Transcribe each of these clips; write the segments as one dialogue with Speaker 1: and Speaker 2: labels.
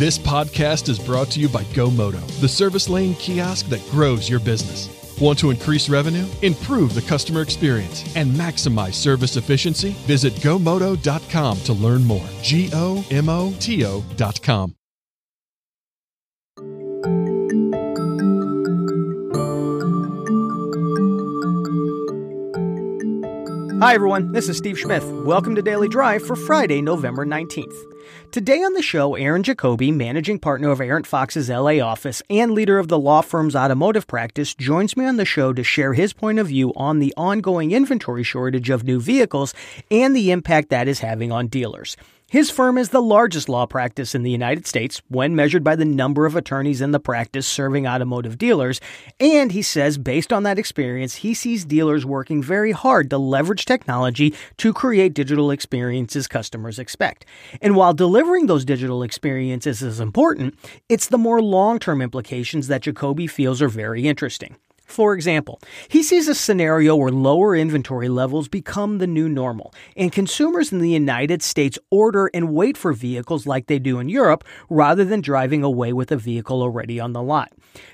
Speaker 1: This podcast is brought to you by GoMoto, the service lane kiosk that grows your business. Want to increase revenue, improve the customer experience, and maximize service efficiency? Visit gomoto.com to learn more. G O M O T O.com.
Speaker 2: Hi, everyone. This is Steve Smith. Welcome to Daily Drive for Friday, November 19th. Today on the show, Aaron Jacoby, managing partner of Arent Fox's LA office and leader of the law firm's automotive practice, joins me on the show to share his point of view on the ongoing inventory shortage of new vehicles and the impact that is having on dealers. His firm is the largest law practice in the United States when measured by the number of attorneys in the practice serving automotive dealers, and he says based on that experience, he sees dealers working very hard to leverage technology to create digital experiences customers expect. And while delivering those digital experiences is important, it's the more long-term implications that Jacoby feels are very interesting. For example, he sees a scenario where lower inventory levels become the new normal, and consumers in the United States order and wait for vehicles like they do in Europe rather than driving away with a vehicle already on the lot.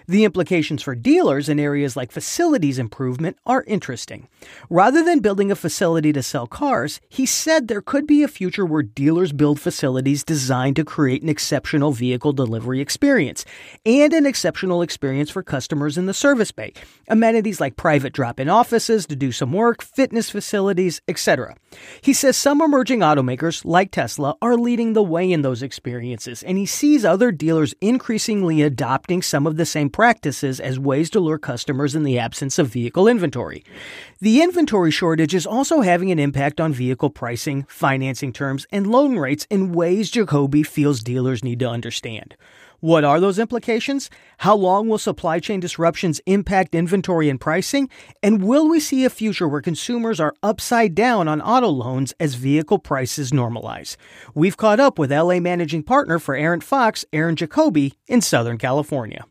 Speaker 2: The implications for dealers in areas like facilities improvement are interesting. Rather than building a facility to sell cars, he said there could be a future where dealers build facilities designed to create an exceptional vehicle delivery experience and an exceptional experience for customers in the service bay amenities like private drop in offices to do some work, fitness facilities, etc. He says some emerging automakers, like Tesla, are leading the way in those experiences, and he sees other dealers increasingly adopting some of the same practices as ways to lure customers in the absence of vehicle inventory. The inventory shortage is also having an impact on vehicle pricing, financing terms, and loan rates in ways Jacoby feels dealers need to understand. What are those implications? How long will supply chain disruptions impact inventory and pricing? And will we see a future where consumers are upside down on auto loans as vehicle prices normalize? We've caught up with LA managing partner for Arent Fox, Aaron Jacoby, in Southern California.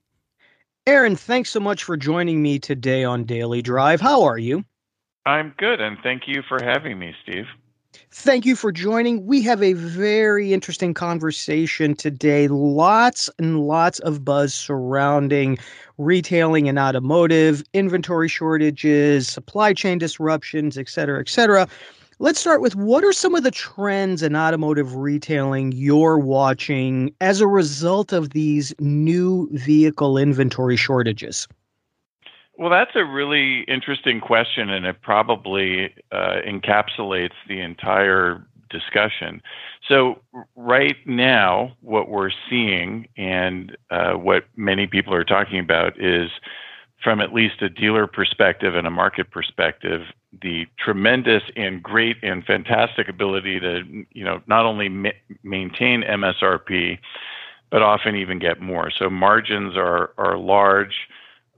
Speaker 2: Aaron, thanks so much for joining me today on Daily Drive. How are you?
Speaker 3: I'm good, and thank you for having me, Steve.
Speaker 2: Thank you for joining. We have a very interesting conversation today. Lots and lots of buzz surrounding retailing and automotive, inventory shortages, supply chain disruptions, et cetera, et cetera. Let's start with what are some of the trends in automotive retailing you're watching as a result of these new vehicle inventory shortages?
Speaker 3: Well, that's a really interesting question, and it probably uh, encapsulates the entire discussion. So, right now, what we're seeing and uh, what many people are talking about is from at least a dealer perspective and a market perspective, the tremendous and great and fantastic ability to, you know, not only ma- maintain MSRP, but often even get more. So margins are are large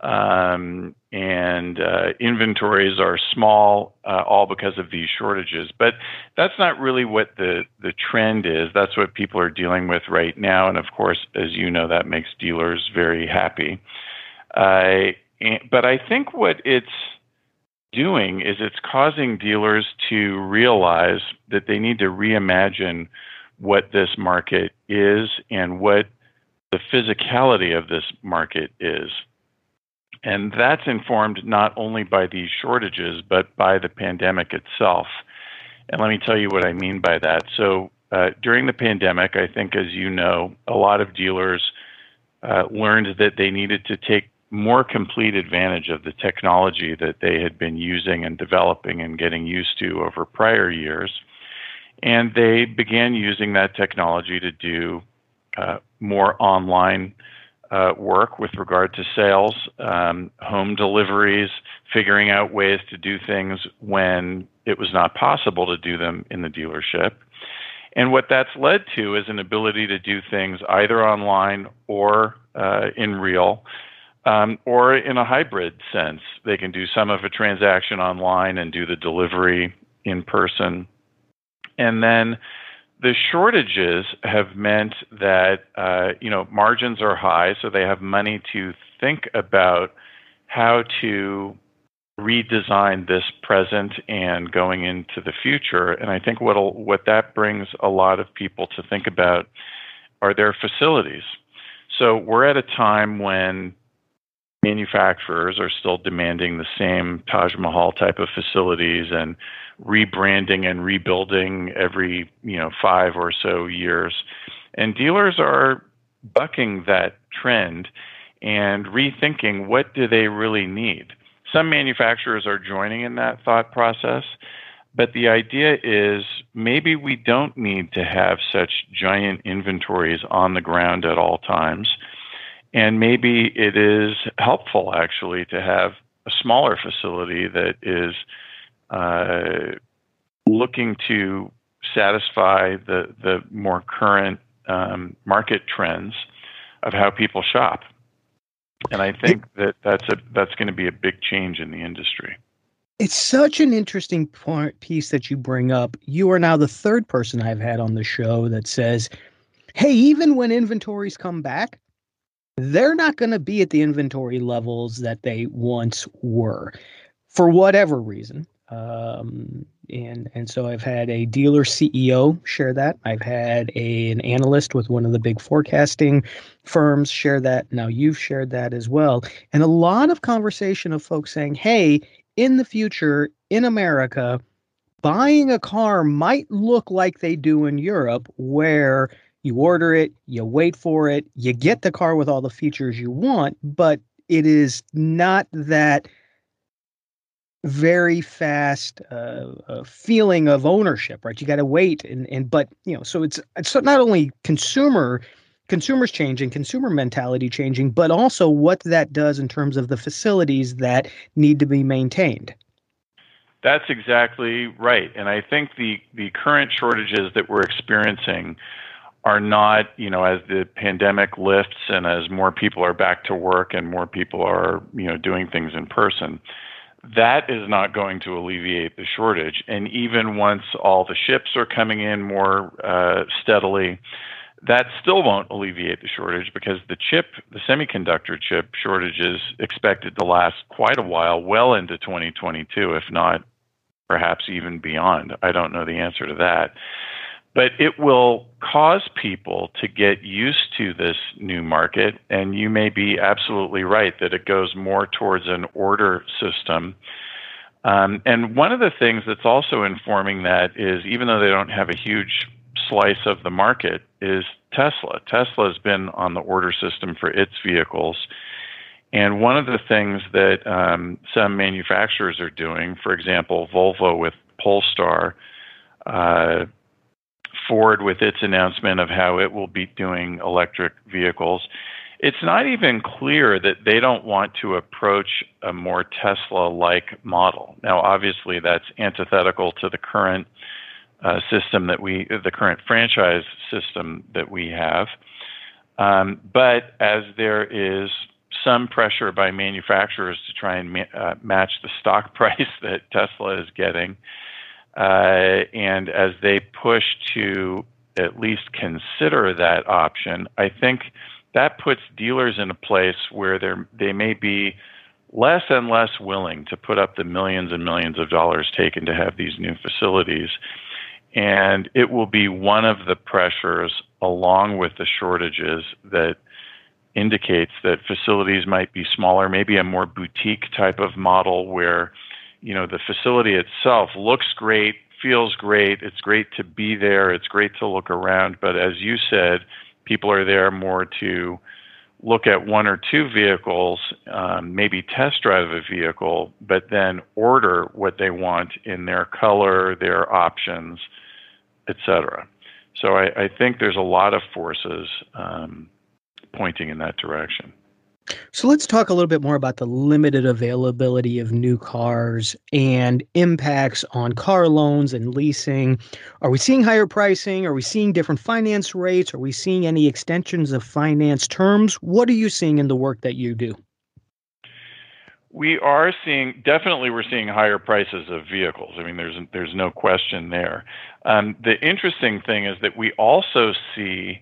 Speaker 3: um, and uh, inventories are small, uh, all because of these shortages. But that's not really what the the trend is. That's what people are dealing with right now, and of course, as you know, that makes dealers very happy. Uh, but I think what it's doing is it's causing dealers to realize that they need to reimagine what this market is and what the physicality of this market is. And that's informed not only by these shortages, but by the pandemic itself. And let me tell you what I mean by that. So, uh, during the pandemic, I think, as you know, a lot of dealers uh, learned that they needed to take more complete advantage of the technology that they had been using and developing and getting used to over prior years. And they began using that technology to do uh, more online uh, work with regard to sales, um, home deliveries, figuring out ways to do things when it was not possible to do them in the dealership. And what that's led to is an ability to do things either online or uh, in real, um, or in a hybrid sense. They can do some of a transaction online and do the delivery in person. And then the shortages have meant that uh, you know margins are high, so they have money to think about how to redesign this present and going into the future. And I think what what that brings a lot of people to think about are their facilities. So we're at a time when manufacturers are still demanding the same Taj Mahal type of facilities and rebranding and rebuilding every you know five or so years, and dealers are bucking that trend and rethinking what do they really need. Some manufacturers are joining in that thought process, but the idea is maybe we don't need to have such giant inventories on the ground at all times. And maybe it is helpful actually to have a smaller facility that is uh, looking to satisfy the, the more current um, market trends of how people shop. And I think that that's a that's going to be a big change in the industry.
Speaker 2: It's such an interesting part, piece that you bring up. You are now the third person I've had on the show that says, "Hey, even when inventories come back, they're not going to be at the inventory levels that they once were, for whatever reason." Um, and and so I've had a dealer CEO share that. I've had a, an analyst with one of the big forecasting firms share that. Now you've shared that as well, and a lot of conversation of folks saying, "Hey, in the future in America, buying a car might look like they do in Europe, where." You order it, you wait for it, you get the car with all the features you want, but it is not that very fast uh, uh, feeling of ownership, right? You got to wait, and and but you know, so it's it's not only consumer consumers changing, consumer mentality changing, but also what that does in terms of the facilities that need to be maintained.
Speaker 3: That's exactly right, and I think the the current shortages that we're experiencing are not, you know, as the pandemic lifts and as more people are back to work and more people are, you know, doing things in person that is not going to alleviate the shortage. And even once all the ships are coming in more uh, steadily, that still won't alleviate the shortage because the chip, the semiconductor chip shortage is expected to last quite a while, well into 2022, if not perhaps even beyond. I don't know the answer to that. But it will cause people to get used to this new market. And you may be absolutely right that it goes more towards an order system. Um, and one of the things that's also informing that is even though they don't have a huge slice of the market, is Tesla. Tesla has been on the order system for its vehicles. And one of the things that um, some manufacturers are doing, for example, Volvo with Polestar, uh, Ford with its announcement of how it will be doing electric vehicles, it's not even clear that they don't want to approach a more Tesla like model. Now, obviously, that's antithetical to the current uh, system that we, the current franchise system that we have. Um, but as there is some pressure by manufacturers to try and ma- uh, match the stock price that Tesla is getting, uh, and as they push to at least consider that option, I think that puts dealers in a place where they're they may be less and less willing to put up the millions and millions of dollars taken to have these new facilities. And it will be one of the pressures, along with the shortages, that indicates that facilities might be smaller, maybe a more boutique type of model where you know the facility itself looks great feels great. It's great to be there. It's great to look around. But as you said people are there more to look at one or two vehicles um, maybe test drive a vehicle but then order what they want in their color their options etc so I, I, think there's a lot of forces um, pointing in that direction
Speaker 2: so let's talk a little bit more about the limited availability of new cars and impacts on car loans and leasing. Are we seeing higher pricing? Are we seeing different finance rates? Are we seeing any extensions of finance terms? What are you seeing in the work that you do?
Speaker 3: We are seeing definitely we're seeing higher prices of vehicles. I mean, there's there's no question there. Um, the interesting thing is that we also see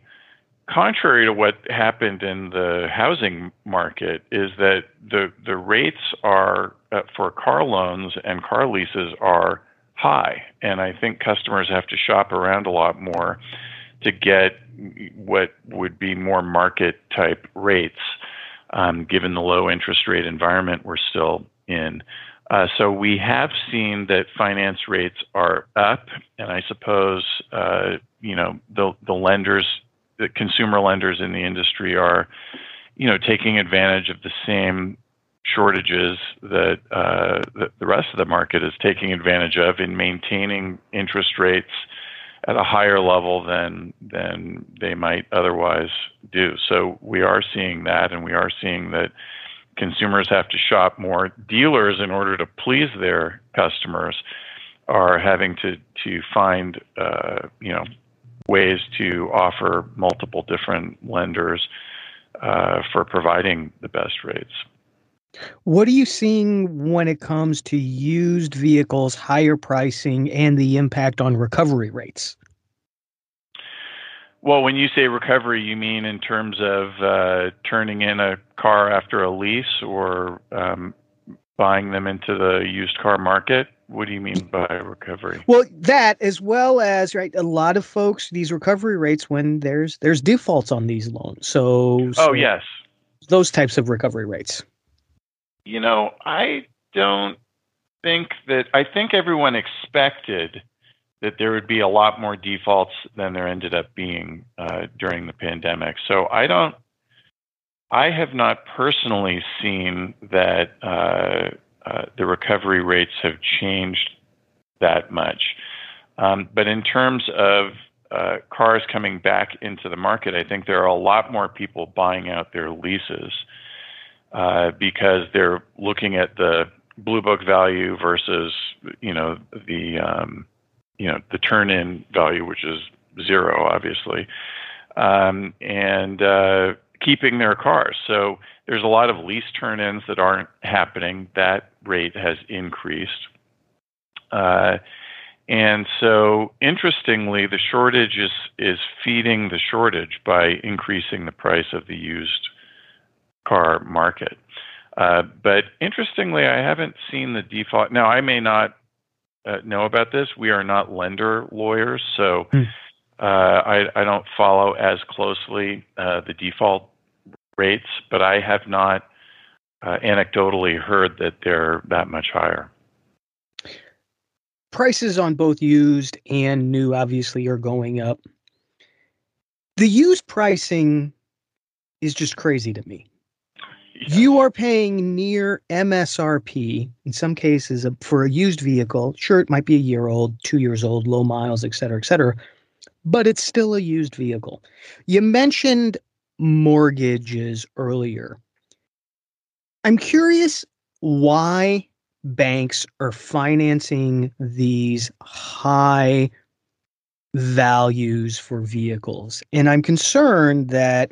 Speaker 3: contrary to what happened in the housing market is that the the rates are uh, for car loans and car leases are high and I think customers have to shop around a lot more to get what would be more market type rates, um, given the low interest rate environment we're still in. Uh, so we have seen that finance rates are up, and I suppose uh, you know the the lenders, the consumer lenders in the industry are, you know, taking advantage of the same shortages that, uh, that the rest of the market is taking advantage of in maintaining interest rates at a higher level than than they might otherwise do. So we are seeing that, and we are seeing that consumers have to shop more. Dealers, in order to please their customers, are having to to find uh, you know ways to offer multiple different lenders uh, for providing the best rates.
Speaker 2: What are you seeing when it comes to used vehicles, higher pricing, and the impact on recovery rates?
Speaker 3: Well, when you say recovery, you mean in terms of uh, turning in a car after a lease or um, buying them into the used car market? What do you mean by recovery?
Speaker 2: Well, that as well as right, a lot of folks these recovery rates when there's there's defaults on these loans. So,
Speaker 3: so oh yes,
Speaker 2: those types of recovery rates.
Speaker 3: You know, I don't think that I think everyone expected that there would be a lot more defaults than there ended up being uh, during the pandemic. So I don't, I have not personally seen that uh, uh, the recovery rates have changed that much. Um, but in terms of uh, cars coming back into the market, I think there are a lot more people buying out their leases uh, because they're looking at the blue book value versus you know the um, you know the turn in value, which is zero, obviously, um, and uh, keeping their cars. So there's a lot of lease turn ins that aren't happening. That rate has increased. Uh, and so, interestingly, the shortage is, is feeding the shortage by increasing the price of the used car market. Uh, but interestingly, I haven't seen the default. Now, I may not uh, know about this. We are not lender lawyers, so hmm. I, I, don't follow as closely uh, the default rates, but I have not uh, anecdotally heard that they're that much higher.
Speaker 2: Prices on both used and new obviously are going up. The used pricing is just crazy to me. You are paying near MSRP in some cases for a used vehicle. Sure, it might be a year old, two years old, low miles, et cetera, et cetera, but it's still a used vehicle. You mentioned mortgages earlier. I'm curious why banks are financing these high values for vehicles. And I'm concerned that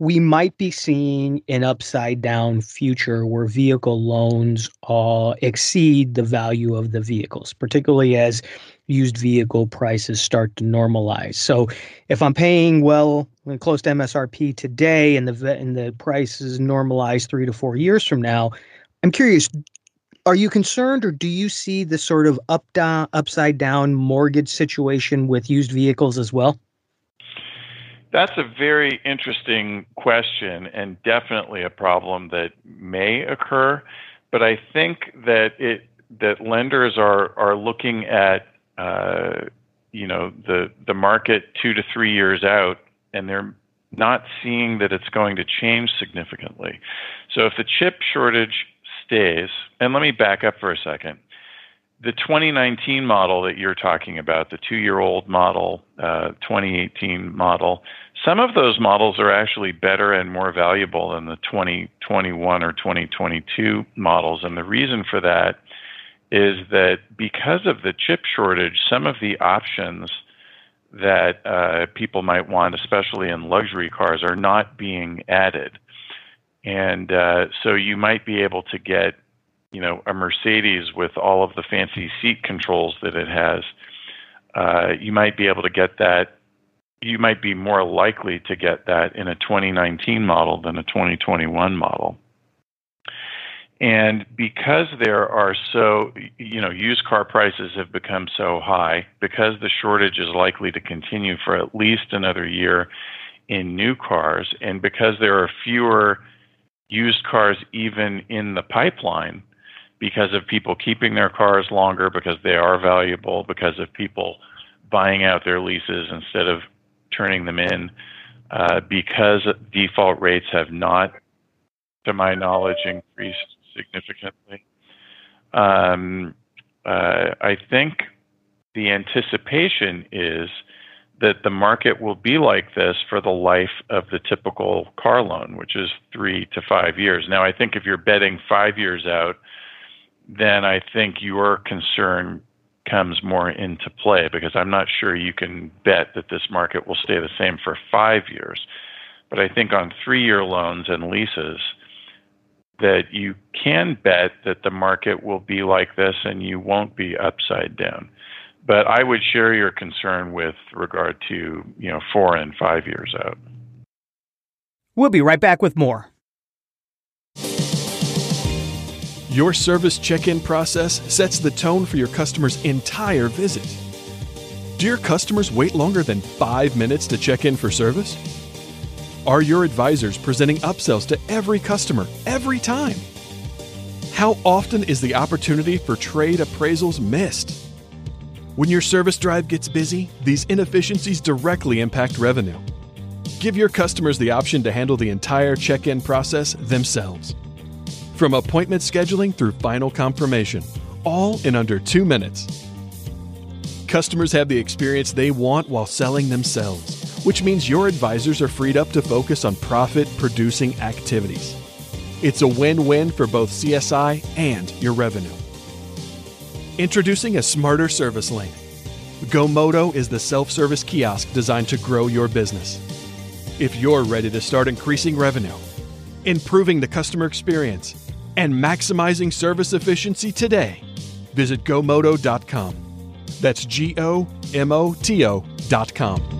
Speaker 2: we might be seeing an upside down future where vehicle loans uh, exceed the value of the vehicles, particularly as used vehicle prices start to normalize. So, if I'm paying well close to MSRP today, and the and the prices normalize three to four years from now, I'm curious. Are you concerned, or do you see the sort of up down, upside down mortgage situation with used vehicles as well?
Speaker 3: That's a very interesting question and definitely a problem that may occur. But I think that it that lenders are are looking at uh, you know the the market two to three years out, and they're not seeing that it's going to change significantly. So if the chip shortage stays, and let me back up for a second the 2019 model that you're talking about, the two year old model, uh, 2018 model, some of those models are actually better and more valuable than the 2021 or 2022 models. And the reason for that is that because of the chip shortage, some of the options that uh, people might want, especially in luxury cars, are not being added. And uh, so you might be able to get you know a Mercedes with all of the fancy seat controls that it has, uh, you might be able to get that. You might be more likely to get that in a 2019 model than a 2021 model. And because there are so, you know, used car prices have become so high, because the shortage is likely to continue for at least another year in new cars, and because there are fewer used cars even in the pipeline because of people keeping their cars longer because they are valuable, because of people buying out their leases instead of turning them in, uh, because default rates have not, to my knowledge, increased significantly. Um, uh, I think the anticipation is that the market will be like this for the life of the typical car loan, which is three to five years. Now, I think if you're betting five years out, then I think your concern comes more into play because I'm not sure you can bet that this market will stay the same for five years. But I think on three year loans and leases, that you can bet that the market will be like this and you won't be upside down. But I would share your concern with regard to, you know, four and five years out.
Speaker 2: We'll be right back with more.
Speaker 1: Your service check in process sets the tone for your customer's entire visit. Do your customers wait longer than five minutes to check in for service? Are your advisors presenting upsells to every customer every time? How often is the opportunity for trade appraisals missed? When your service drive gets busy, these inefficiencies directly impact revenue. Give your customers the option to handle the entire check in process themselves. From appointment scheduling through final confirmation, all in under two minutes. Customers have the experience they want while selling themselves, which means your advisors are freed up to focus on profit producing activities. It's a win win for both CSI and your revenue. Introducing a smarter service lane. GoMoto is the self service kiosk designed to grow your business. If you're ready to start increasing revenue, improving the customer experience, and maximizing service efficiency today, visit gomoto.com. That's G O M O T O.com.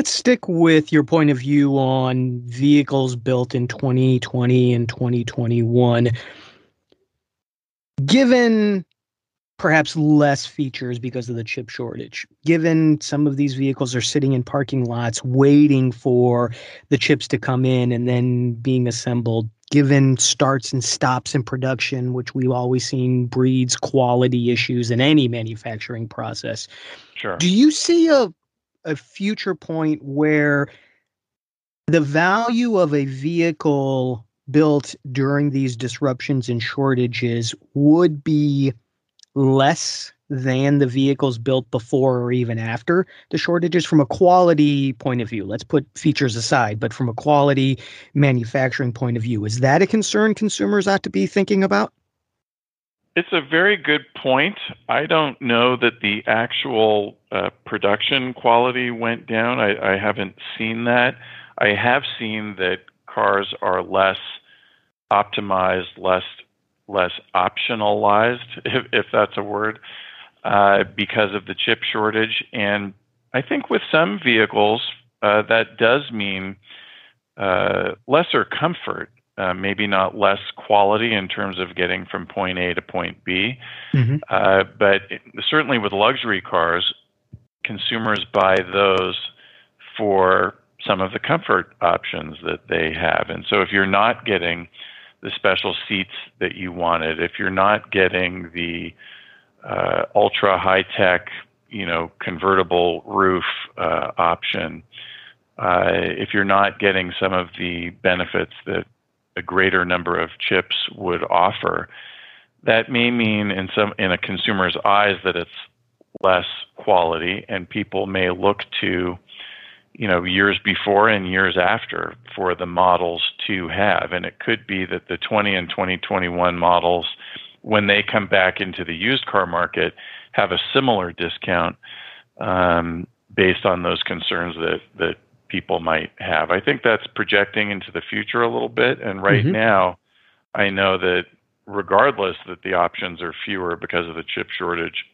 Speaker 2: Let's stick with your point of view on vehicles built in 2020 and 2021. Given perhaps less features because of the chip shortage, given some of these vehicles are sitting in parking lots waiting for the chips to come in and then being assembled, given starts and stops in production, which we've always seen breeds quality issues in any manufacturing process.
Speaker 3: Sure.
Speaker 2: Do you see a a future point where the value of a vehicle built during these disruptions and shortages would be less than the vehicles built before or even after the shortages from a quality point of view. Let's put features aside, but from a quality manufacturing point of view, is that a concern consumers ought to be thinking about?
Speaker 3: It's a very good point. I don't know that the actual uh, production quality went down. I, I haven't seen that. I have seen that cars are less optimized, less less optionalized, if, if that's a word, uh, because of the chip shortage. And I think with some vehicles, uh, that does mean uh, lesser comfort uh, maybe not less quality in terms of getting from point A to point B. Mm-hmm. Uh, but it, certainly with luxury cars, consumers buy those for some of the comfort options that they have. And so if you're not getting the special seats that you wanted, if you're not getting the uh, ultra high tech, you know, convertible roof uh, option, uh, if you're not getting some of the benefits that a greater number of chips would offer, that may mean in some in a consumer's eyes that it's less quality, and people may look to you know years before and years after for the models to have, and it could be that the 20 and 2021 models, when they come back into the used car market, have a similar discount um, based on those concerns that that people might have. I think that's projecting into the future a little bit. And right mm-hmm. now, I know that regardless that the options are fewer because of the chip shortage,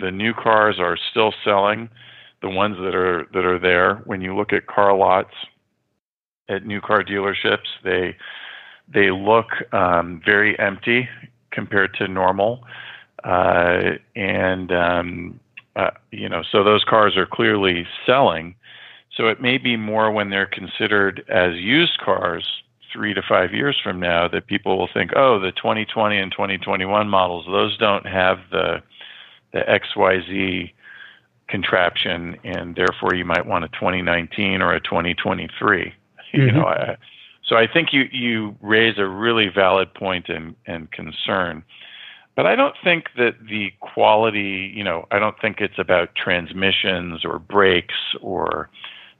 Speaker 3: the new cars are still selling. The ones that are that are there. When you look at car lots at new car dealerships, they they look um, very empty compared to normal, uh, and um, uh, you know, so those cars are clearly selling. So it may be more when they're considered as used cars three to five years from now that people will think, oh, the 2020 and 2021 models, those don't have the the XYZ contraption, and therefore you might want a 2019 or a 2023. Mm-hmm. You know, I, so I think you you raise a really valid point and and concern. But I don't think that the quality, you know, I don't think it's about transmissions or brakes or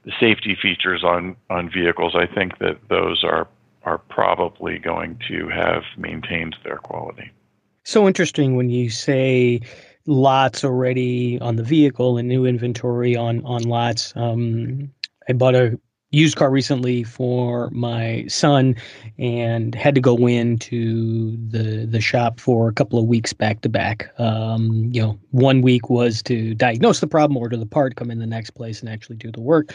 Speaker 3: the safety features on on vehicles. I think that those are are probably going to have maintained their quality.
Speaker 2: So interesting when you say lots already on the vehicle and new inventory on on lots. Um, I bought a used car recently for my son and had to go into the the shop for a couple of weeks back to back. Um, you know, one week was to diagnose the problem, order the part, come in the next place and actually do the work.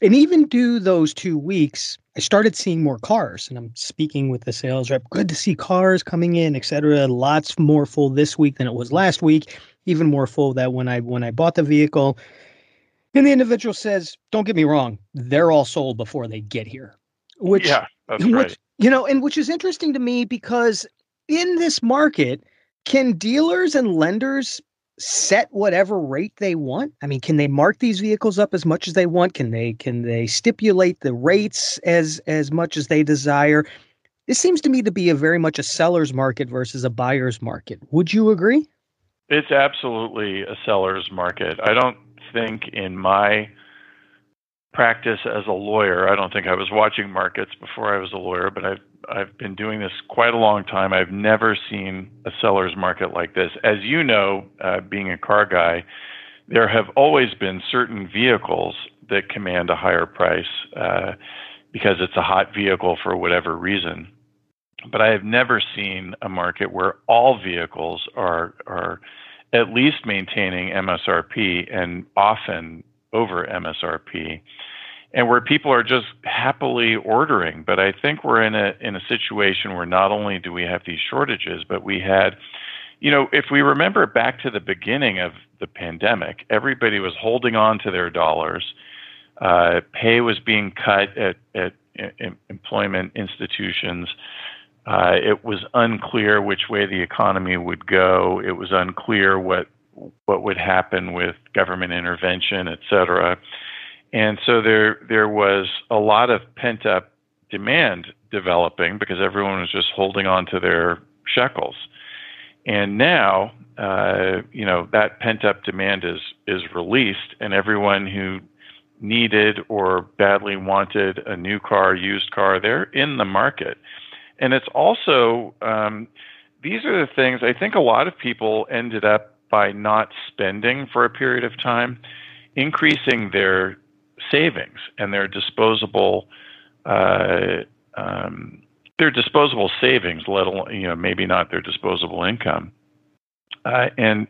Speaker 2: And even do those two weeks, I started seeing more cars and I'm speaking with the sales rep. Good to see cars coming in, etc. Lots more full this week than it was last week. Even more full that when I when I bought the vehicle and the individual says, "Don't get me wrong, they're all sold before they get here."
Speaker 3: Which, yeah, that's which, right.
Speaker 2: You know, and which is interesting to me because in this market, can dealers and lenders set whatever rate they want? I mean, can they mark these vehicles up as much as they want? Can they can they stipulate the rates as as much as they desire? This seems to me to be a very much a seller's market versus a buyer's market. Would you agree?
Speaker 3: It's absolutely a seller's market. I don't think in my practice as a lawyer, I don't think I was watching markets before I was a lawyer, but I've I've been doing this quite a long time. I've never seen a seller's market like this. As you know, uh, being a car guy, there have always been certain vehicles that command a higher price uh, because it's a hot vehicle for whatever reason. But I have never seen a market where all vehicles are are at least maintaining MSRP and often over MSRP, and where people are just happily ordering. But I think we're in a in a situation where not only do we have these shortages, but we had, you know, if we remember back to the beginning of the pandemic, everybody was holding on to their dollars. Uh, pay was being cut at at employment institutions. Uh, it was unclear which way the economy would go. It was unclear what what would happen with government intervention, et cetera. And so there there was a lot of pent up demand developing because everyone was just holding on to their shekels. And now, uh, you know, that pent up demand is is released, and everyone who needed or badly wanted a new car, used car, they're in the market. And it's also, um, these are the things I think a lot of people ended up by not spending for a period of time, increasing their savings and their disposable. Uh, um, their disposable savings, let alone you know maybe not their disposable income, uh, and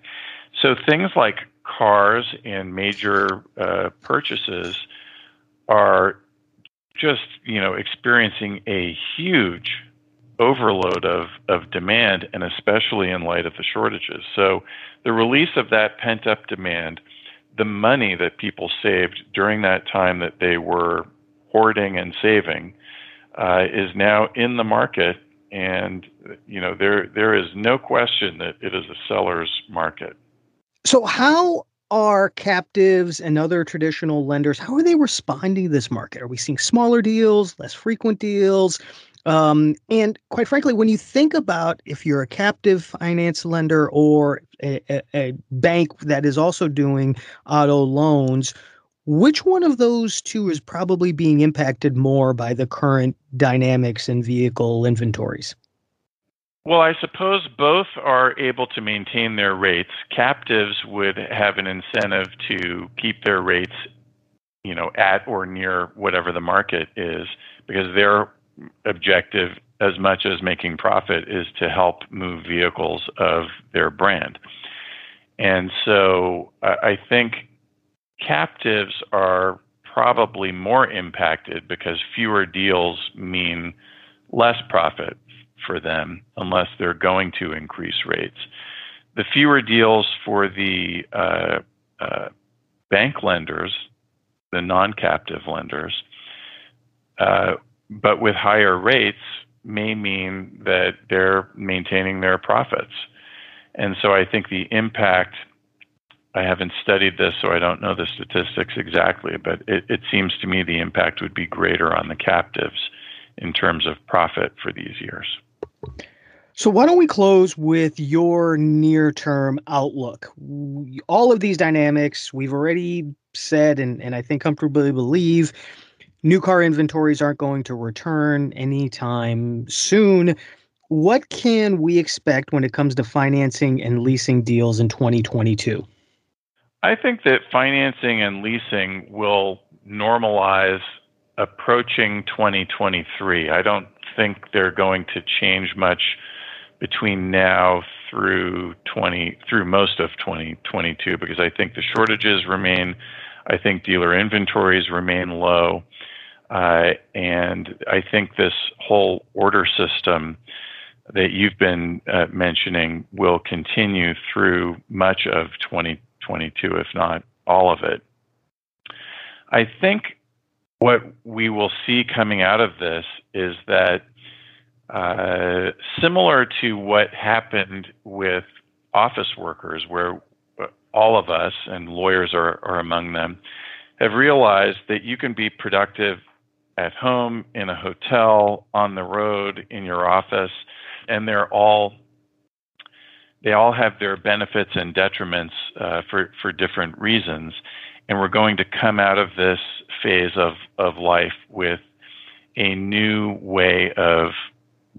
Speaker 3: so things like cars and major uh, purchases are just you know experiencing a huge overload of, of demand, and especially in light of the shortages. So, the release of that pent up demand, the money that people saved during that time that they were hoarding and saving, uh, is now in the market. And you know there there is no question that it is a seller's market.
Speaker 2: So how are captives and other traditional lenders how are they responding to this market are we seeing smaller deals less frequent deals um, and quite frankly, when you think about if you're a captive finance lender or a, a, a bank that is also doing auto loans, which one of those two is probably being impacted more by the current dynamics in vehicle inventories?
Speaker 3: Well, I suppose both are able to maintain their rates. Captives would have an incentive to keep their rates you know, at or near whatever the market is, because their objective, as much as making profit, is to help move vehicles of their brand. And so I think captives are probably more impacted because fewer deals mean less profit for them unless they're going to increase rates. The fewer deals for the uh, uh, bank lenders, the non captive lenders, uh, but with higher rates may mean that they're maintaining their profits. And so I think the impact, I haven't studied this, so I don't know the statistics exactly, but it, it seems to me the impact would be greater on the captives in terms of profit for these years.
Speaker 2: So, why don't we close with your near term outlook? All of these dynamics we've already said, and, and I think comfortably believe new car inventories aren't going to return anytime soon. What can we expect when it comes to financing and leasing deals in 2022?
Speaker 3: I think that financing and leasing will normalize approaching 2023. I don't think they're going to change much between now through 20 through most of 2022 because I think the shortages remain. I think dealer inventories remain low, uh, and I think this whole order system that you've been uh, mentioning will continue through much of 2022, if not all of it. I think what we will see coming out of this is that uh, similar to what happened with office workers, where all of us, and lawyers are, are among them, have realized that you can be productive at home, in a hotel, on the road, in your office, and they're all they all have their benefits and detriments uh, for for different reasons, and we're going to come out of this phase of of life with a new way of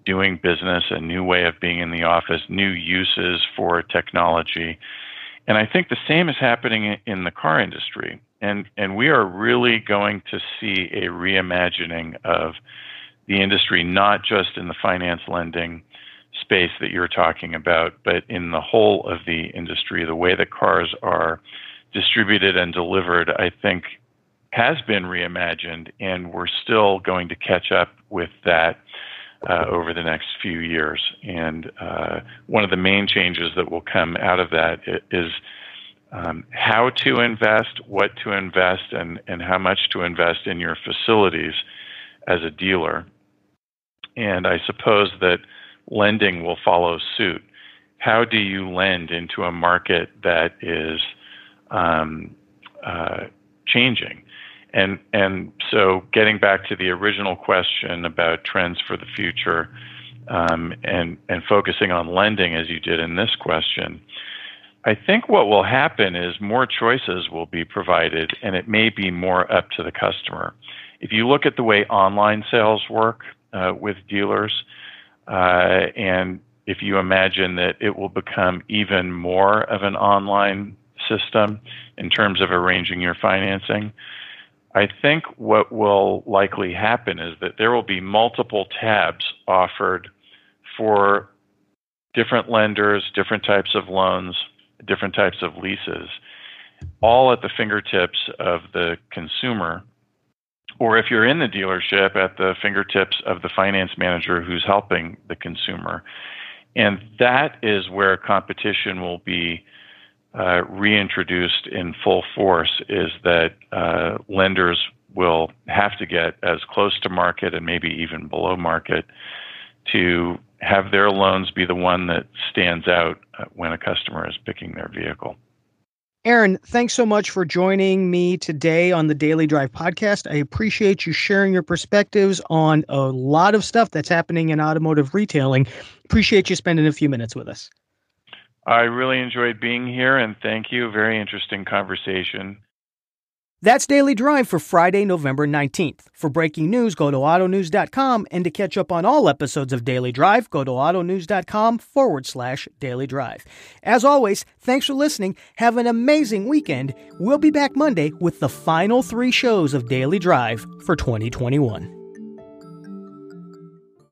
Speaker 3: doing business, a new way of being in the office, new uses for technology. And I think the same is happening in the car industry. And, and we are really going to see a reimagining of the industry, not just in the finance lending space that you're talking about, but in the whole of the industry. The way that cars are distributed and delivered, I think, has been reimagined, and we're still going to catch up with that uh, over the next few years. And uh, one of the main changes that will come out of that is um, how to invest, what to invest, and, and how much to invest in your facilities as a dealer. And I suppose that lending will follow suit. How do you lend into a market that is um, uh, changing? And and so getting back to the original question about trends for the future, um, and and focusing on lending as you did in this question, I think what will happen is more choices will be provided, and it may be more up to the customer. If you look at the way online sales work uh, with dealers, uh, and if you imagine that it will become even more of an online system in terms of arranging your financing, I think what will likely happen is that there will be multiple tabs offered for different lenders, different types of loans, different types of leases, all at the fingertips of the consumer. Or if you're in the dealership, at the fingertips of the finance manager who's helping the consumer. And that is where competition will be uh, reintroduced in full force is that uh, lenders will have to get as close to market and maybe even below market to have their loans be the one that stands out uh, when a customer is picking their vehicle.
Speaker 2: Aaron, thanks so much for joining me today on the Daily Drive podcast. I appreciate you sharing your perspectives on a lot of stuff that's happening in automotive retailing. Appreciate you spending a few minutes with us.
Speaker 3: I really enjoyed being here and thank you. Very interesting conversation.
Speaker 2: That's Daily Drive for Friday, November 19th. For breaking news, go to autonews.com, and to catch up on all episodes of Daily Drive, go to autonews.com forward slash daily drive. As always, thanks for listening. Have an amazing weekend. We'll be back Monday with the final three shows of Daily Drive for 2021.